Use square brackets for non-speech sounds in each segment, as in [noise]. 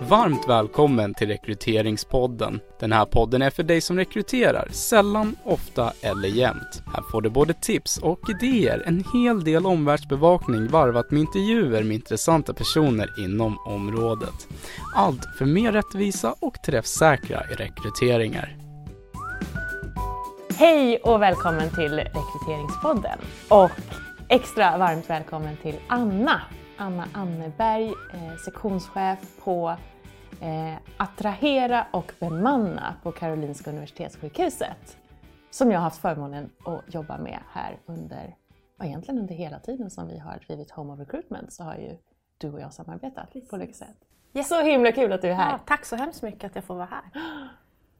Varmt välkommen till Rekryteringspodden. Den här podden är för dig som rekryterar, sällan, ofta eller jämt. Här får du både tips och idéer, en hel del omvärldsbevakning varvat med intervjuer med intressanta personer inom området. Allt för mer rättvisa och träffsäkra rekryteringar. Hej och välkommen till Rekryteringspodden. Och extra varmt välkommen till Anna. Anna Anneberg, eh, sektionschef på eh, Attrahera och bemanna på Karolinska Universitetssjukhuset. Som jag har haft förmånen att jobba med här under, egentligen under hela tiden som vi har drivit Home of Recruitment så har ju du och jag samarbetat på olika sätt. Yes. Så himla kul att du är här! Ja, tack så hemskt mycket att jag får vara här. [gasps]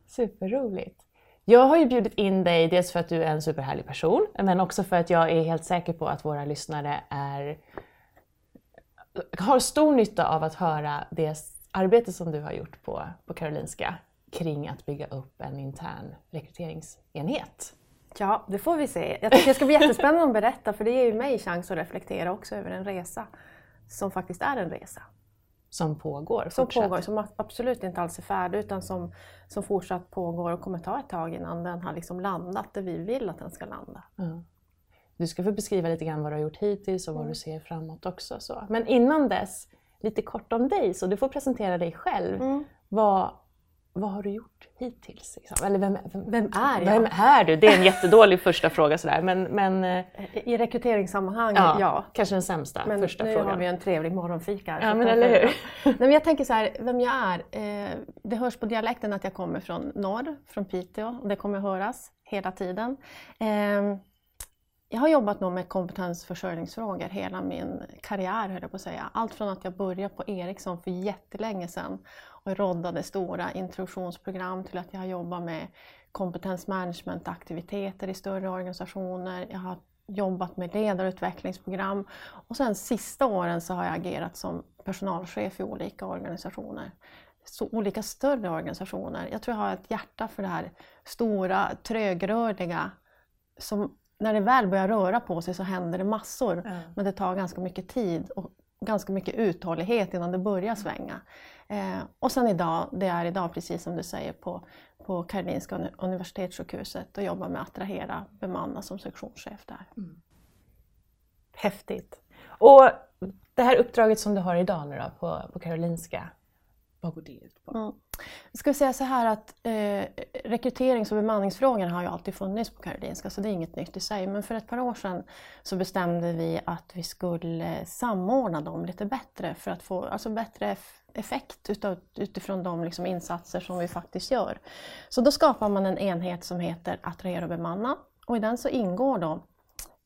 Superroligt! Jag har ju bjudit in dig dels för att du är en superhärlig person, men också för att jag är helt säker på att våra lyssnare är, har stor nytta av att höra det arbete som du har gjort på, på Karolinska kring att bygga upp en intern rekryteringsenhet. Ja, det får vi se. Jag tycker det ska bli jättespännande att berätta för det ger ju mig chans att reflektera också över en resa som faktiskt är en resa. Som pågår Som fortsatt. pågår, som absolut inte alls är färdig utan som, som fortsatt pågår och kommer ta ett tag innan den har liksom landat där vi vill att den ska landa. Ja. Du ska få beskriva lite grann vad du har gjort hittills och vad Mm. du ser framåt också. Så. Men innan dess, lite kort om dig, så du får presentera dig själv. Mm. Vad, vad har du gjort hittills? Liksom? Eller vem, vem, Vem är jag? vem är du? Det är en jättedålig [laughs] första fråga sådär, men, men eh, I rekryteringssammanhang, ja, ja. kanske den sämsta Men första nu frågan. har vi en trevlig morgonfika. här, Ja, men eller hur? Nej, men jag tänker så här, vem jag är. Eh, det hörs på dialekten att jag kommer från norr, från Piteå. Och det kommer höras hela tiden. Eh, jag har jobbat nog med kompetensförsörjningsfrågor hela min karriär, höll jag på att säga. Allt från att jag började på Ericsson för jättelänge sedan och roddade stora introduktionsprogram till att jag har jobbat med kompetensmanagementaktiviteter i större organisationer. Jag har jobbat med ledarutvecklingsprogram och sen sista åren så har jag agerat som personalchef i olika organisationer. Så olika större organisationer. Jag tror jag har ett hjärta för det här stora, trögrörliga som när det väl börjar röra på sig så händer det massor. Ja. Men det tar ganska mycket tid och ganska mycket uthållighet innan det börjar svänga. Eh, och sen idag, det är idag precis som du säger på, på Karolinska uni- Universitetssjukhuset och jobbar med att attrahera, bemanna som sektionschef där. Häftigt. Och det här uppdraget som du har idag nu då, på, på Karolinska, vad går det ut på? Mm. Jag ska säga så här att eh, rekryterings och bemanningsfrågorna har ju alltid funnits på Karolinska så det är inget nytt i sig. Men för ett par år sedan så bestämde vi att vi skulle samordna dem lite bättre för att få alltså bättre effekt utav, utifrån de liksom insatser som vi faktiskt gör. Så då skapar man en enhet som heter Attrahera och bemanna och i den så ingår då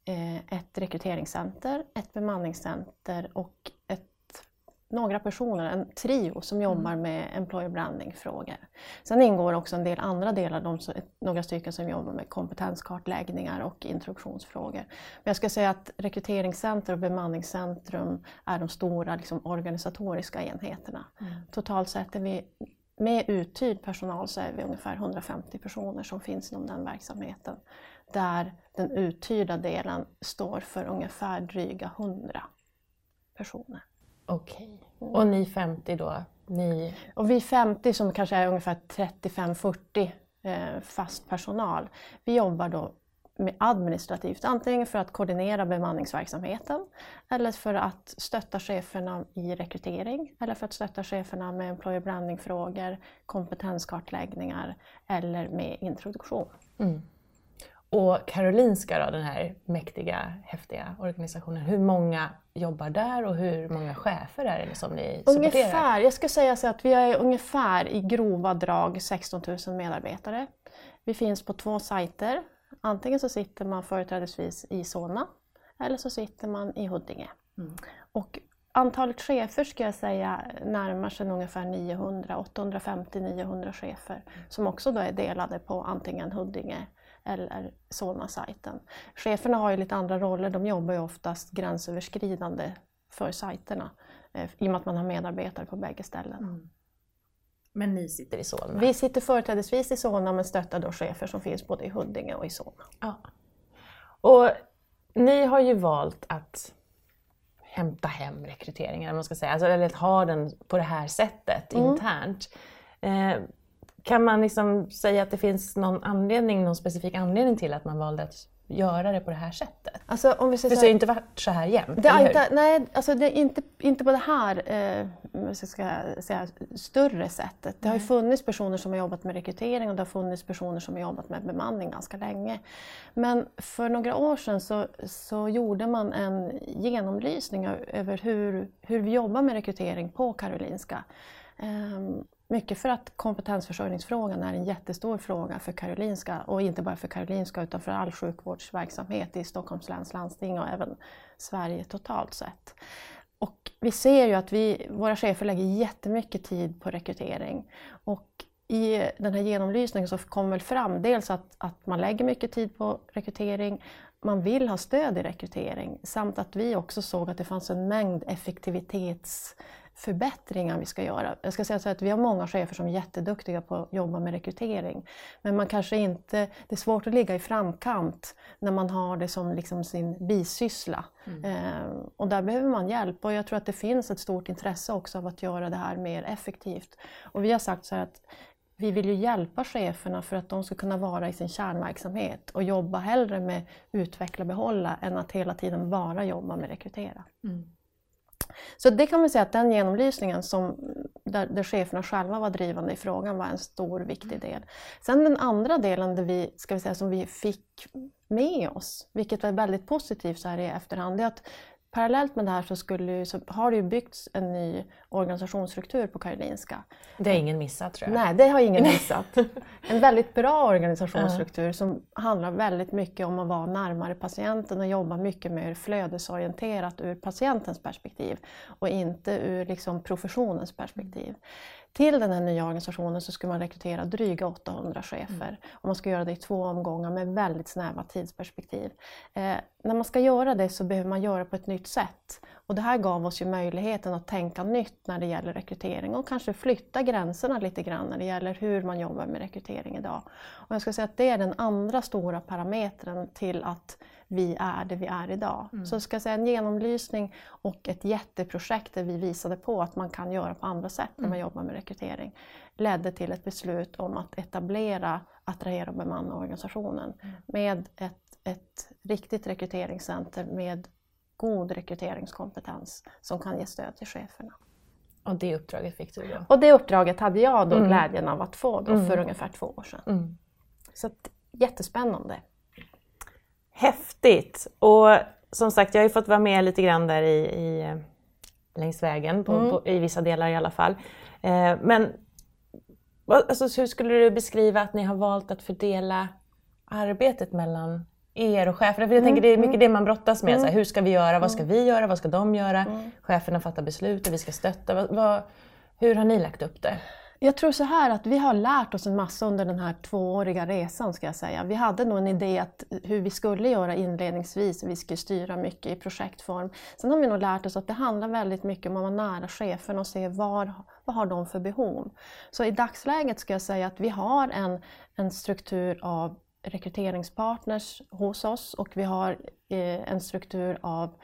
eh, ett rekryteringscenter, ett bemanningscenter och ett några personer, en trio som jobbar med employer branding-frågor. Sen ingår också en del andra delar, de, några stycken som jobbar med kompetenskartläggningar och introduktionsfrågor. Men jag ska säga att rekryteringscenter och bemanningscentrum är de stora liksom, organisatoriska enheterna. Totalt sett är vi med uthyrd personal så är vi ungefär 150 personer som finns inom den verksamheten. Där den uthyrda delen står för ungefär dryga 100 personer. Okej. Och ni 50 då, ni... Och vi 50 som kanske är ungefär 35-40 eh, fast personal, vi jobbar då med administrativt, antingen för att koordinera bemanningsverksamheten eller för att stötta cheferna i rekrytering eller för att stötta cheferna med employer branding-frågor, kompetenskartläggningar eller med introduktion. Och Karolinska då, den här mäktiga, häftiga organisationen, hur många jobbar där och hur många chefer är det som ni supporterar? Ungefär, jag ska säga så att vi är ungefär i grova drag 16 000 medarbetare. Vi finns på två sajter. Antingen så sitter man företrädesvis i Solna eller så sitter man i Huddinge. Och antalet chefer ska jag säga närmar sig ungefär 900, 850-900 chefer som också då är delade på antingen Huddinge eller Solna-sajten. Cheferna har ju lite andra roller, de jobbar ju oftast gränsöverskridande för sajterna eh, i och med att man har medarbetare på bägge ställen. Men ni sitter i Solna? Vi sitter företrädesvis i Solna men stöttar då chefer som finns både i Huddinge och i Solna. Ja. Och ni har ju valt att hämta hem rekryteringen, man ska säga. Alltså, eller att ha den på det här sättet mm. internt. Eh, kan man liksom säga att det finns någon anledning, någon specifik anledning till att man valde att göra det på det här sättet? Alltså, om vi säger För det har inte varit så här jämt, det har inte, Nej, alltså det är inte, inte på det här eh, ska säga, större sättet. Det har ju funnits personer som har jobbat med rekrytering och det har funnits personer som har jobbat med bemanning ganska länge. Men för några år sedan så, så gjorde man en genomlysning över hur, hur vi jobbar med rekrytering på Karolinska. Um, mycket för att kompetensförsörjningsfrågan är en jättestor fråga för Karolinska och inte bara för Karolinska utan för all sjukvårdsverksamhet i Stockholms läns landsting och även Sverige totalt sett. Och vi ser ju att vi, våra chefer lägger jättemycket tid på rekrytering. Och i den här genomlysningen så kom väl fram dels att, att man lägger mycket tid på rekrytering, man vill ha stöd i rekrytering samt att vi också såg att det fanns en mängd effektivitets förbättringar vi ska göra. Jag ska säga så att vi har många chefer som är jätteduktiga på att jobba med rekrytering. Men man kanske inte, det är svårt att ligga i framkant när man har det som liksom sin bisyssla. Mm. Eh, och där behöver man hjälp och jag tror att det finns ett stort intresse också av att göra det här mer effektivt. Och vi har sagt så här att vi vill ju hjälpa cheferna för att de ska kunna vara i sin kärnverksamhet och jobba hellre med utveckla och behålla än att hela tiden bara jobba med rekrytera. Mm. Så det kan man säga att den genomlysningen som, där, där cheferna själva var drivande i frågan var en stor viktig del. Sen den andra delen där vi, ska vi säga, som vi fick med oss, vilket var väldigt positivt så här i efterhand, det är att Parallellt med det här så, skulle, så har det ju byggts en ny organisationsstruktur på Karolinska. Det har ingen missat tror jag. Nej, det har ingen [laughs] missat. En väldigt bra organisationsstruktur som handlar väldigt mycket om att vara närmare patienten och jobba mycket mer flödesorienterat ur patientens perspektiv och inte ur liksom professionens perspektiv. Till den här nya organisationen så ska man rekrytera dryga 800 chefer mm. och man ska göra det i två omgångar med väldigt snäva tidsperspektiv. Eh, när man ska göra det så behöver man göra på ett nytt sätt. Och det här gav oss ju möjligheten att tänka nytt när det gäller rekrytering och kanske flytta gränserna lite grann när det gäller hur man jobbar med rekrytering idag. Och jag ska säga att det är den andra stora parametern till att vi är det vi är idag. Mm. Så ska jag säga en genomlysning och ett jätteprojekt där vi visade på att man kan göra på andra sätt när man mm. jobbar med rekrytering ledde till ett beslut om att etablera Attrahera och bemanna organisationen mm. med ett, ett riktigt rekryteringscenter med god rekryteringskompetens som kan ge stöd till cheferna. Och det uppdraget fick du då? Och det uppdraget hade jag då mm. glädjen av att få då för mm. ungefär två år sedan. Mm. Så att, jättespännande. Häftigt! Och som sagt, jag har ju fått vara med lite grann där i, i längs vägen, på, mm. på, i vissa delar i alla fall. Eh, men alltså, hur skulle du beskriva att ni har valt att fördela arbetet mellan er och cheferna? För jag tänker det är mycket mm. det man brottas med. Mm. Så här, hur ska vi göra? Vad ska mm. vi göra? Vad ska de göra? Mm. Cheferna fattar beslut och vi ska stötta. Vad, vad, hur har ni lagt upp det? Jag tror så här att vi har lärt oss en massa under den här tvååriga resan ska jag säga. Vi hade nog en idé att hur vi skulle göra inledningsvis, vi skulle styra mycket i projektform. Sen har vi nog lärt oss att det handlar väldigt mycket om att vara nära chefen och se var, vad har de för behov. Så i dagsläget ska jag säga att vi har en, en struktur av rekryteringspartners hos oss och vi har eh, en struktur av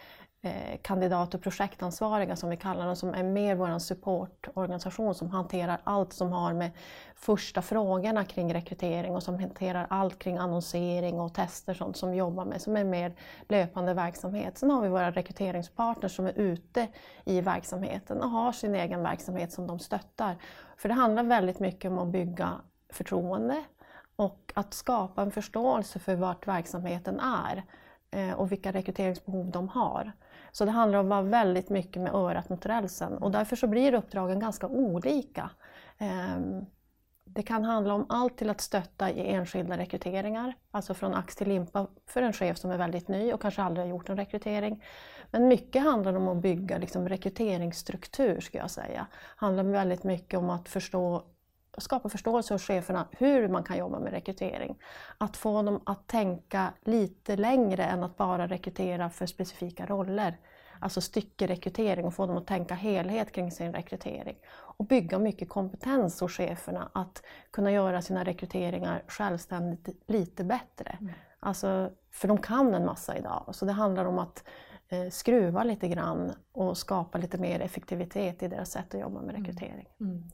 eh, kandidat och projektansvariga som vi kallar dem, som är mer vår supportorganisation som hanterar allt som har med första frågorna kring rekrytering och som hanterar allt kring annonsering och tester sånt som vi jobbar med, som är mer löpande verksamhet. Sen har vi våra rekryteringspartners som är ute i verksamheten och har sin egen verksamhet som de stöttar. För det handlar väldigt mycket om att bygga förtroende och att skapa en förståelse för vart verksamheten är eh, och vilka rekryteringsbehov de har. Så det handlar om att vara väldigt mycket med örat mot rälsen och därför så blir uppdragen ganska olika. Ehm, det kan handla om allt till att stötta i enskilda rekryteringar, alltså från ax till limpa för en chef som är väldigt ny och kanske aldrig har gjort en rekrytering. Men mycket handlar om att bygga liksom rekryteringsstruktur, ska jag säga. Det handlar väldigt mycket om att förstå skapa förståelse hos cheferna hur man kan jobba med rekrytering. Att få dem att tänka lite längre än att bara rekrytera för specifika roller. Alltså styckerekrytering och få dem att tänka helhet kring sin rekrytering. Och bygga mycket kompetens hos cheferna att kunna göra sina rekryteringar självständigt lite bättre. Mm. Alltså, för de kan en massa idag. Så det handlar om att eh, skruva lite grann och skapa lite mer effektivitet i deras sätt att jobba med rekrytering. Mm.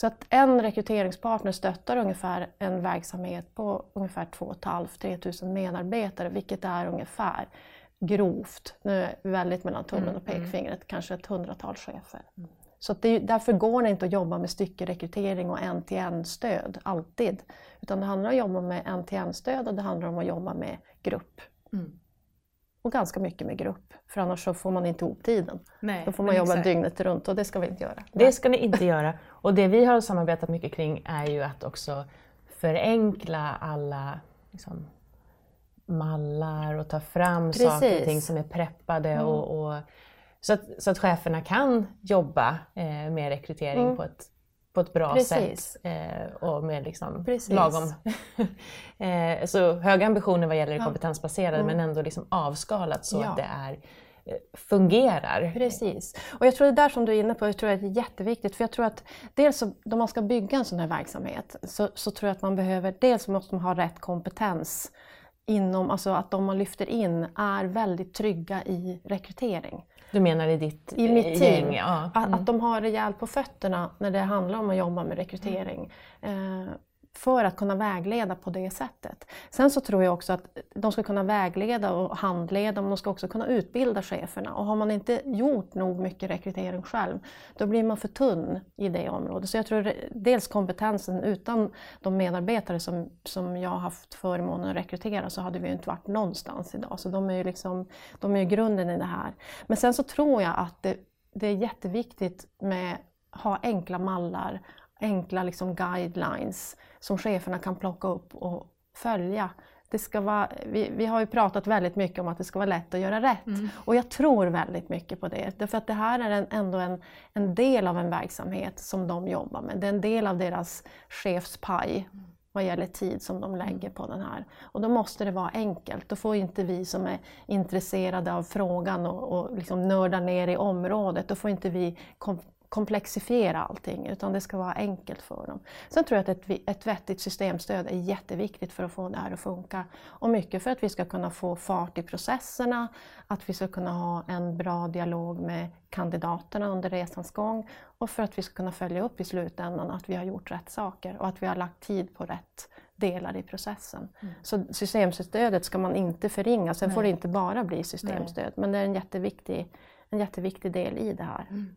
Så att en rekryteringspartner stöttar ungefär en verksamhet på ungefär 2 500-3 000 medarbetare, vilket är ungefär grovt, nu är väldigt mellan tummen och mm, mm. pekfingret, kanske ett hundratal chefer. Mm. Så det, därför går det inte att jobba med styckerekrytering och en-till-en-stöd alltid. Utan det handlar om att jobba med en-till-en-stöd och det handlar om att jobba med grupp. Mm. Och ganska mycket med grupp, för annars så får man inte ihop tiden. Nej, Då får man jobba exakt. dygnet runt och det ska vi inte göra. Det ska ni inte [laughs] göra. Och det vi har samarbetat mycket kring är ju att också förenkla alla liksom, mallar och ta fram Precis. saker och ting som är preppade mm. och, och så att, så att cheferna kan jobba eh, med rekrytering mm. på, ett, på ett bra Precis. sätt eh, och med liksom lagom [laughs] eh, så höga ambitioner vad gäller det kompetensbaserade mm. men ändå liksom avskalat så ja. att det är eh, fungerar. Precis. Och jag tror det där som du är inne på, jag tror att det är jätteviktigt. För jag tror att dels då man ska bygga en sån här verksamhet så, så tror jag att man behöver, dels måste man ha rätt kompetens inom, alltså att de man lyfter in är väldigt trygga i rekrytering. Du menar i ditt I mitt team. Ja. Mm. Att, att de har rejält på fötterna när det handlar om att jobba med rekrytering. Mm. Eh, för att kunna vägleda på det sättet. Sen så tror jag också att de ska kunna vägleda och handleda, men de ska också kunna utbilda cheferna. Och har man inte gjort nog mycket rekrytering själv, då blir man för tunn i det området. Så jag tror dels kompetensen, utan de medarbetare som, som jag har haft förmånen att rekrytera så hade vi inte varit någonstans idag. Så de är ju, liksom, de är ju grunden i det här. Men sen så tror jag att det, det är jätteviktigt med att ha enkla mallar, enkla liksom guidelines som cheferna kan plocka upp och följa. Det ska vara, vi, vi har ju pratat väldigt mycket om att det ska vara lätt att göra rätt. Mm. Och jag tror väldigt mycket på det. Därför att det här är en, ändå en, en del av en verksamhet som de jobbar med. Det är en del av deras chefspaj vad gäller tid som de lägger på den här. Och då måste det vara enkelt. Då får inte vi som är intresserade av frågan och, och liksom nördar ner i området, då får inte vi komplexifiera allting utan det ska vara enkelt för dem. Sen tror jag att ett, ett vettigt systemstöd är jätteviktigt för att få det här att funka. Och mycket för att vi ska kunna få fart i processerna, att vi ska kunna ha en bra dialog med kandidaterna under resans gång och för att vi ska kunna följa upp i slutändan att vi har gjort rätt saker och att vi har lagt tid på rätt delar i processen. Mm. Så systemstödet ska man inte förringa, sen Nej. får det inte bara bli systemstöd Nej. men det är en jätteviktig, en jätteviktig del i det här. Mm.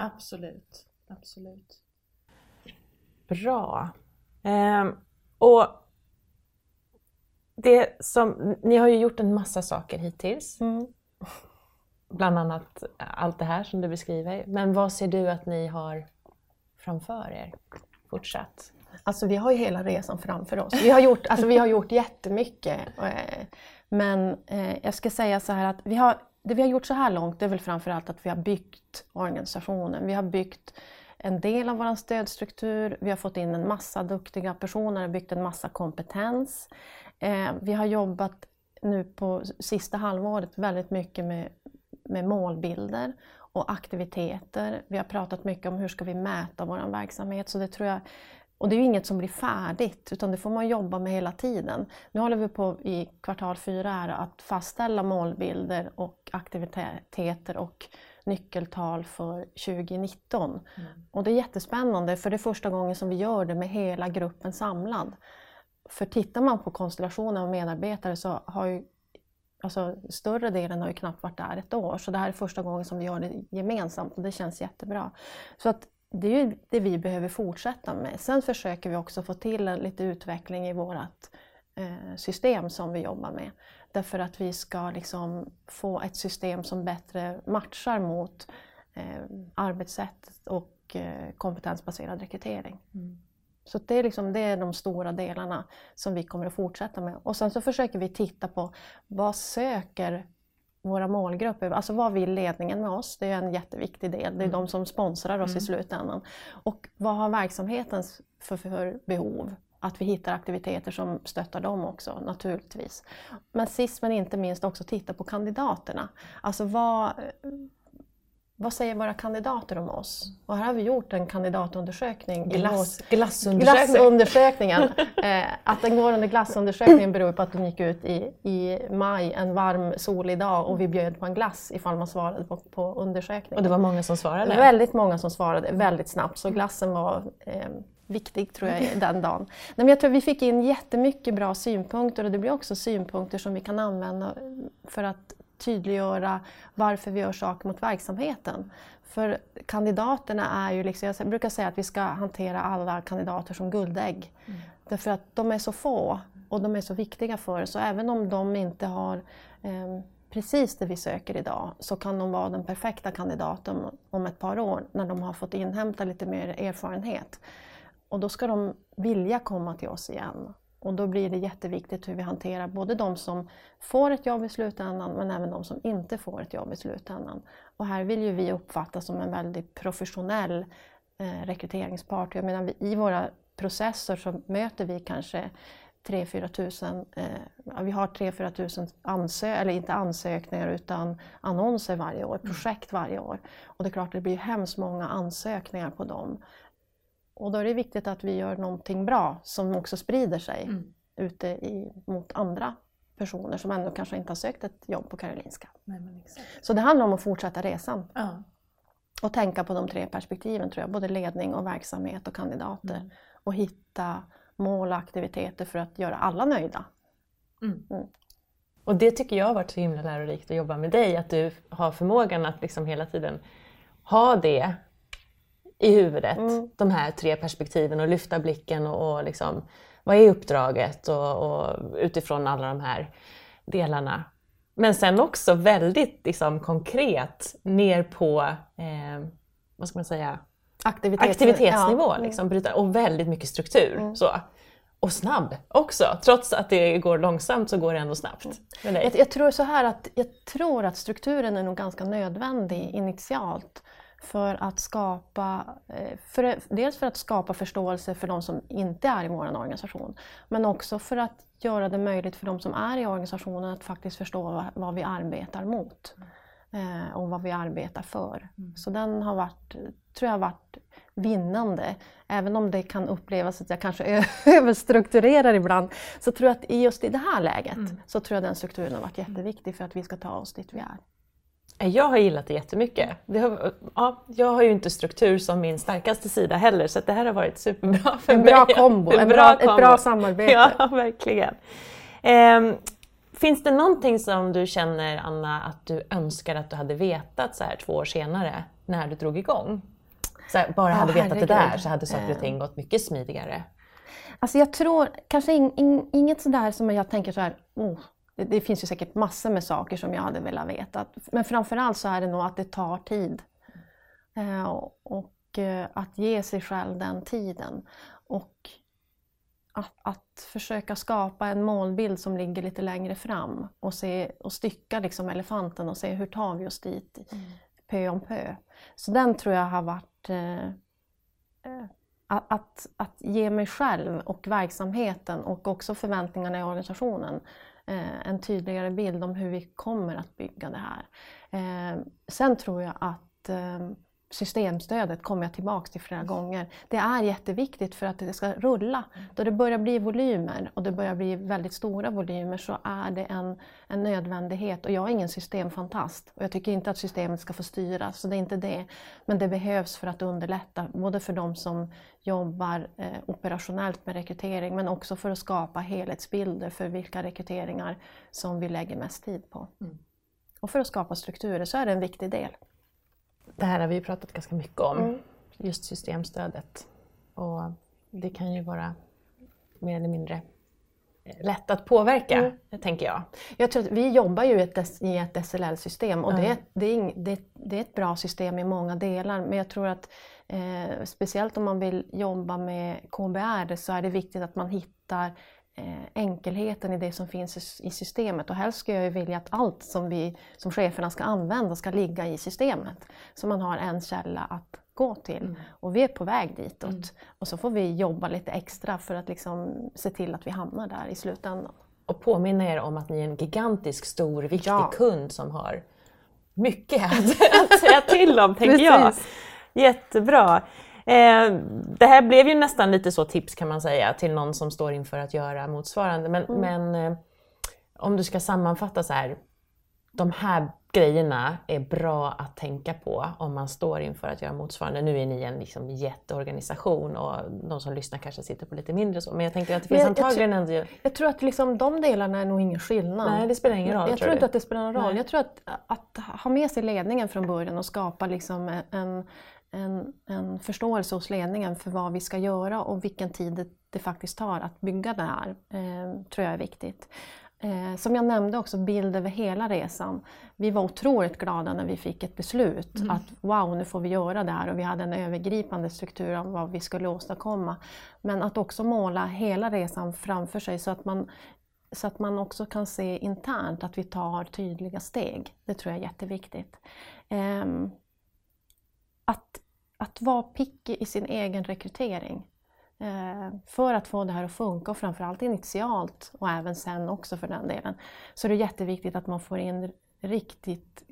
Absolut, absolut. Bra. Eh, och det som, ni har ju gjort en massa saker hittills. Mm. Bland annat allt det här som du beskriver. Men vad ser du att ni har framför er fortsatt? Alltså vi har ju hela resan framför oss. Vi har gjort, alltså, vi har gjort jättemycket. Eh, men eh, jag ska säga så här att vi har det vi har gjort så här långt är väl framförallt att vi har byggt organisationen. Vi har byggt en del av vår stödstruktur, vi har fått in en massa duktiga personer, byggt en massa kompetens. Eh, vi har jobbat nu på sista halvåret väldigt mycket med, med målbilder och aktiviteter. Vi har pratat mycket om hur ska vi mäta vår verksamhet, så det tror jag och det är ju inget som blir färdigt, utan det får man jobba med hela tiden. Nu håller vi på i kvartal fyra här att fastställa målbilder och aktiviteter och nyckeltal för 2019. Mm. Och det är jättespännande, för det är första gången som vi gör det med hela gruppen samlad. För tittar man på konstellationen av medarbetare så har ju Alltså, större delen har ju knappt varit där ett år, så det här är första gången som vi gör det gemensamt och det känns jättebra. Så att det är ju det vi behöver fortsätta med. Sen försöker vi också få till en lite utveckling i vårt eh, system som vi jobbar med. Därför att vi ska liksom få ett system som bättre matchar mot eh, arbetssätt och eh, kompetensbaserad rekrytering. Mm. Så det är, liksom, det är de stora delarna som vi kommer att fortsätta med. Och sen så försöker vi titta på vad söker våra målgrupper, alltså vad vill ledningen med oss? Det är en jätteviktig del. Det är mm. de som sponsrar oss mm. i slutändan. Och vad har verksamheten för, för behov? Att vi hittar aktiviteter som stöttar dem också naturligtvis. Men sist men inte minst också titta på kandidaterna. Alltså vad, vad säger våra kandidater om oss? Och här har vi gjort en kandidatundersökning. Glass, glassundersökning. Glassundersökningen. [laughs] eh, att den går under glassundersökningen beror på att de gick ut i, i maj, en varm solig dag och vi bjöd på en glass ifall man svarade på, på undersökningen. Och det var många som svarade? Väldigt många som svarade väldigt snabbt så glassen var eh, viktig tror jag den dagen. Nej, men jag tror vi fick in jättemycket bra synpunkter och det blir också synpunkter som vi kan använda för att tydliggöra varför vi gör saker mot verksamheten. För kandidaterna är ju, liksom, jag brukar säga att vi ska hantera alla kandidater som guldägg. Mm. Därför att de är så få och de är så viktiga för oss. Så även om de inte har eh, precis det vi söker idag så kan de vara den perfekta kandidaten om ett par år när de har fått inhämta lite mer erfarenhet. Och då ska de vilja komma till oss igen. Och då blir det jätteviktigt hur vi hanterar både de som får ett jobb i slutändan men även de som inte får ett jobb i slutändan. Och här vill ju vi uppfattas som en väldigt professionell eh, rekryteringspart. Jag menar, I våra processer så möter vi kanske 3-4 tusen, eh, vi har 3-4 tusen ansö eller inte ansökningar utan annonser varje år, projekt varje år. Och det är klart det blir hemskt många ansökningar på dem. Och då är det viktigt att vi gör någonting bra som också sprider sig mm. ute i, mot andra personer som ändå kanske inte har sökt ett jobb på Karolinska. Nej, Så det handlar om att fortsätta resan. Ja. Och tänka på de tre perspektiven tror jag, både ledning och verksamhet och kandidater. Mm. Och hitta mål och aktiviteter för att göra alla nöjda. Mm. mm. Och det tycker jag har varit så himla lärorikt att jobba med dig, att du har förmågan att liksom hela tiden ha det i huvudet, mm. de här tre perspektiven och lyfta blicken och, och liksom, vad är uppdraget och, och, utifrån alla de här delarna. Men sen också väldigt liksom, konkret ner på, eh, vad ska man säga, Aktivitets, aktivitetsnivå. Ja. Liksom, bryta, och väldigt mycket struktur. Mm. Så. Och snabb också. Trots att det går långsamt så går det ändå snabbt. Mm. Jag, jag, tror så här att, jag tror att strukturen är nog ganska nödvändig initialt för att skapa, eh, för, dels för att skapa förståelse för de som inte är i vår organisation, men också för att göra det möjligt för de som är i organisationen att faktiskt förstå vad, vi arbetar mot eh, och vad vi arbetar för. Mm. Så den har varit, tror jag varit vinnande. Även om det kan upplevas att jag kanske [laughs] överstrukturerar ibland, så tror jag att just i det här läget mm. så tror jag den strukturen har varit jätteviktig för att vi ska ta oss dit vi är. Jag har gillat det jättemycket. Det har, ja, jag har ju inte struktur som min starkaste sida heller så det här har varit superbra för en mig. Bra kombo, en, en bra, bra kombo. Ett bra samarbete. Ja, [laughs] verkligen. Eh, finns det någonting som du känner, Anna, att du önskar att du hade vetat så här två år senare när du drog igång? Så här, bara oh, hade vetat herregud. det där så hade saker och ting ehm. gått mycket smidigare. Alltså jag tror kanske in, in, inget sådär som jag tänker så här, oh, det, det, finns ju säkert massor med saker som jag hade velat veta. Men framförallt så är det nog att det tar tid. Eh, och eh, att ge sig själv den tiden. Och att, att, försöka skapa en målbild som ligger lite längre fram och, se, och stycka liksom elefanten och se hur tar vi oss dit mm. pö om pö. Så den tror jag har varit eh, eh att, att ge mig själv och verksamheten och också förväntningarna i organisationen Eh, en tydligare bild om hur vi kommer att bygga det här. Eh, sen tror jag att eh, systemstödet kommer jag tillbaka till flera gånger. Det är jätteviktigt för att det ska rulla. Då det börjar bli volymer och det börjar bli väldigt stora volymer så är det en, en nödvändighet. Och jag är ingen systemfantast och jag tycker inte att systemet ska få styra, så det är inte det. Men det behövs för att underlätta, både för de som jobbar eh, operationellt med rekrytering men också för att skapa helhetsbilder för vilka rekryteringar som vi lägger mest tid på. Mm. Och för att skapa strukturer så är det en viktig del. Det här har vi pratat ganska mycket om, mm. just systemstödet. Och det kan ju vara mer eller mindre eh, lätt att påverka, mm. tänker jag. jag tror vi jobbar ju i ett SLL-system och mm. det, det, är, det, det, är ett bra system i många delar men jag tror att eh, speciellt om man vill jobba med KBR så är det viktigt att man hittar enkelheten i det som finns i systemet och helst skulle jag vilja att allt som, vi, som cheferna ska använda ska ligga i systemet. Så man har en källa att gå till. Mm. Och vi är på väg ditåt. Mm. Och så får vi jobba lite extra för att liksom se till att vi hamnar där i slutändan. Och påminna er om att ni är en gigantisk, stor, viktig ja. kund som har mycket att [laughs] säga till om, tänker jag. Jättebra. Eh, det här blev ju nästan lite så tips kan man säga till någon som står inför att göra motsvarande. Men, mm. men eh, om du ska sammanfatta så här, de här grejerna är bra att tänka på om man står inför att göra motsvarande. Nu är ni en liksom jätteorganisation och de som lyssnar kanske sitter på lite mindre så, men jag tänker att det finns jag, antagligen jag, ändå... Jag tror att liksom de delarna är nog ingen skillnad. Nej, det spelar ingen roll. Jag, jag tror, tror inte att det spelar någon roll. Nej. Jag tror att, att ha med sig ledningen från början och skapa liksom en, en, en förståelse hos ledningen för vad vi ska göra och vilken tid det, det faktiskt tar att bygga det här, eh, tror jag är viktigt. Eh, som jag nämnde också, bild över hela resan. Vi var otroligt glada när vi fick ett beslut mm. att wow, nu får vi göra det här och vi hade en övergripande struktur om vad vi skulle åstadkomma. Men att också måla hela resan framför sig så att man, så att man också kan se internt att vi tar tydliga steg. Det tror jag är jätteviktigt. Eh, att, att vara picky i sin egen rekrytering. Eh, för att få det här att funka och framförallt initialt och även sen också för den delen så är det jätteviktigt att man får in riktigt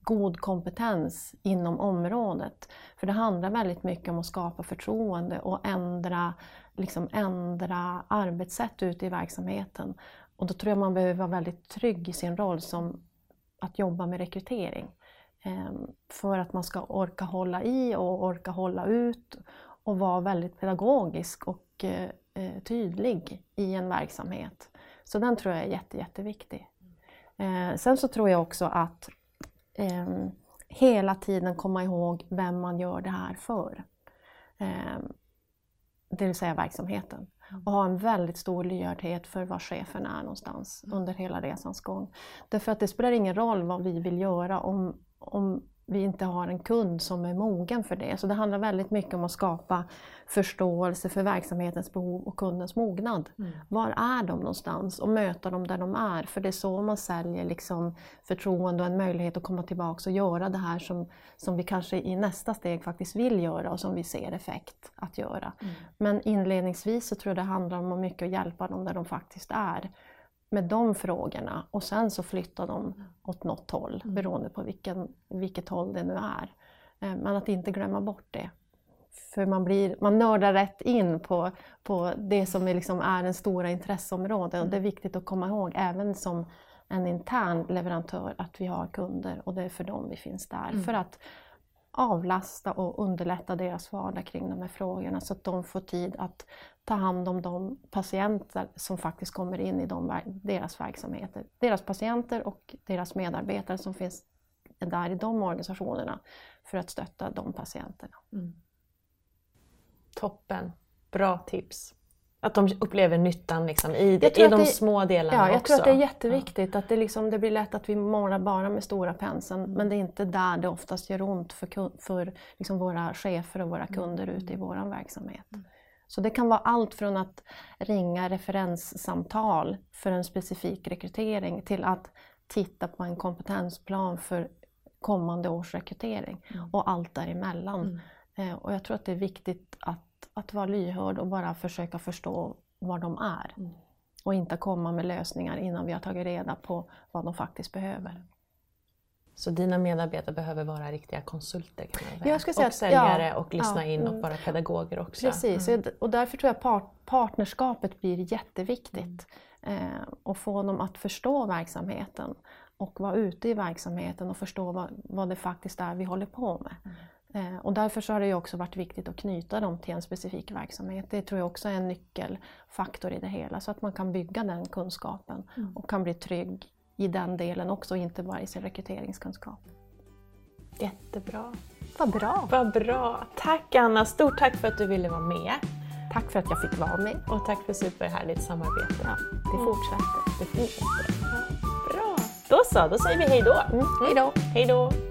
god kompetens inom området. För det handlar väldigt mycket om att skapa förtroende och ändra, liksom ändra arbetssätt ute i verksamheten. Och då tror jag man behöver vara väldigt trygg i sin roll som att jobba med rekrytering. Ehm, för att man ska orka hålla i och orka hålla ut och vara väldigt pedagogisk och eh, eh, tydlig i en verksamhet. Så den tror jag är jätte, jätteviktig. Eh, sen så tror jag också att eh, hela tiden komma ihåg vem man gör det här för. Eh, det vill säga verksamheten. Och ha en väldigt stor lyhördhet för var chefen är någonstans under hela resans gång. Därför att det spelar ingen roll vad vi vill göra om, om vi inte har en kund som är mogen för det. Så det handlar väldigt mycket om att skapa förståelse för verksamhetens behov och kundens mognad. Mm. Var är de någonstans? Och möta dem där de är. För det är så man säljer liksom förtroende och en möjlighet att komma tillbaka och göra det här som, som vi kanske i nästa steg faktiskt vill göra och som vi ser effekt att göra. Mm. Men inledningsvis så tror jag det handlar om att mycket att hjälpa dem där de faktiskt är med de frågorna och sen så flyttar de åt något håll mm. beroende på vilken, vilket håll det nu är. Eh, men att inte glömma bort det. För man, blir, man nördar rätt in på, på det som är, liksom är en stora intresseområde och det är viktigt att komma ihåg även som en intern leverantör att vi har kunder och det är för dem vi finns där. Mm. För att avlasta och underlätta deras vardag kring de här frågorna så att de får tid att ta hand om de patienter som faktiskt kommer in i de, deras verksamheter. Deras patienter och deras medarbetare som finns där i de organisationerna för att stötta de patienterna. Mm. Toppen! Bra tips! Att de upplever nyttan liksom i, det, i de det, små delarna ja, jag också. tror att det är jätteviktigt. Ja. Att det, liksom, det blir lätt att vi målar bara med stora penseln mm. men det är inte där det oftast gör ont för, för liksom våra chefer och våra kunder mm. ute i vår verksamhet. Mm. Så det kan vara allt från att ringa referenssamtal för en specifik rekrytering till att titta på en kompetensplan för kommande års rekrytering mm. och allt däremellan. Mm. Eh, och jag tror att det är viktigt att att vara lyhörd och bara försöka förstå var de är. Mm. Och inte komma med lösningar innan vi har tagit reda på vad de faktiskt behöver. Så dina medarbetare behöver vara riktiga konsulter kan man säga? Jag ska säga och säljare ja, och lyssna ja, in och mm. vara pedagoger också? Precis, mm. och därför tror jag part partnerskapet blir jätteviktigt. Mm. Eh, och få dem att förstå verksamheten och vara ute i verksamheten och förstå vad, vad det faktiskt är vi håller på med. Mm. Eh, och därför så har det också varit viktigt att knyta dem till en specifik verksamhet. Det tror jag också är en nyckelfaktor i det hela, så att man kan bygga den kunskapen och kan bli trygg i den delen också, inte bara i sin rekryteringskunskap. Jättebra. Vad bra! Vad bra! Tack Anna, stort tack för att du ville vara med. Tack för att jag fick vara med. Och tack för superhärligt samarbete. Ja, det mm. fortsätter. Det fortsätter. Ja. Bra! Då så, då säger vi hej då. Mm. Hej då! Hej då!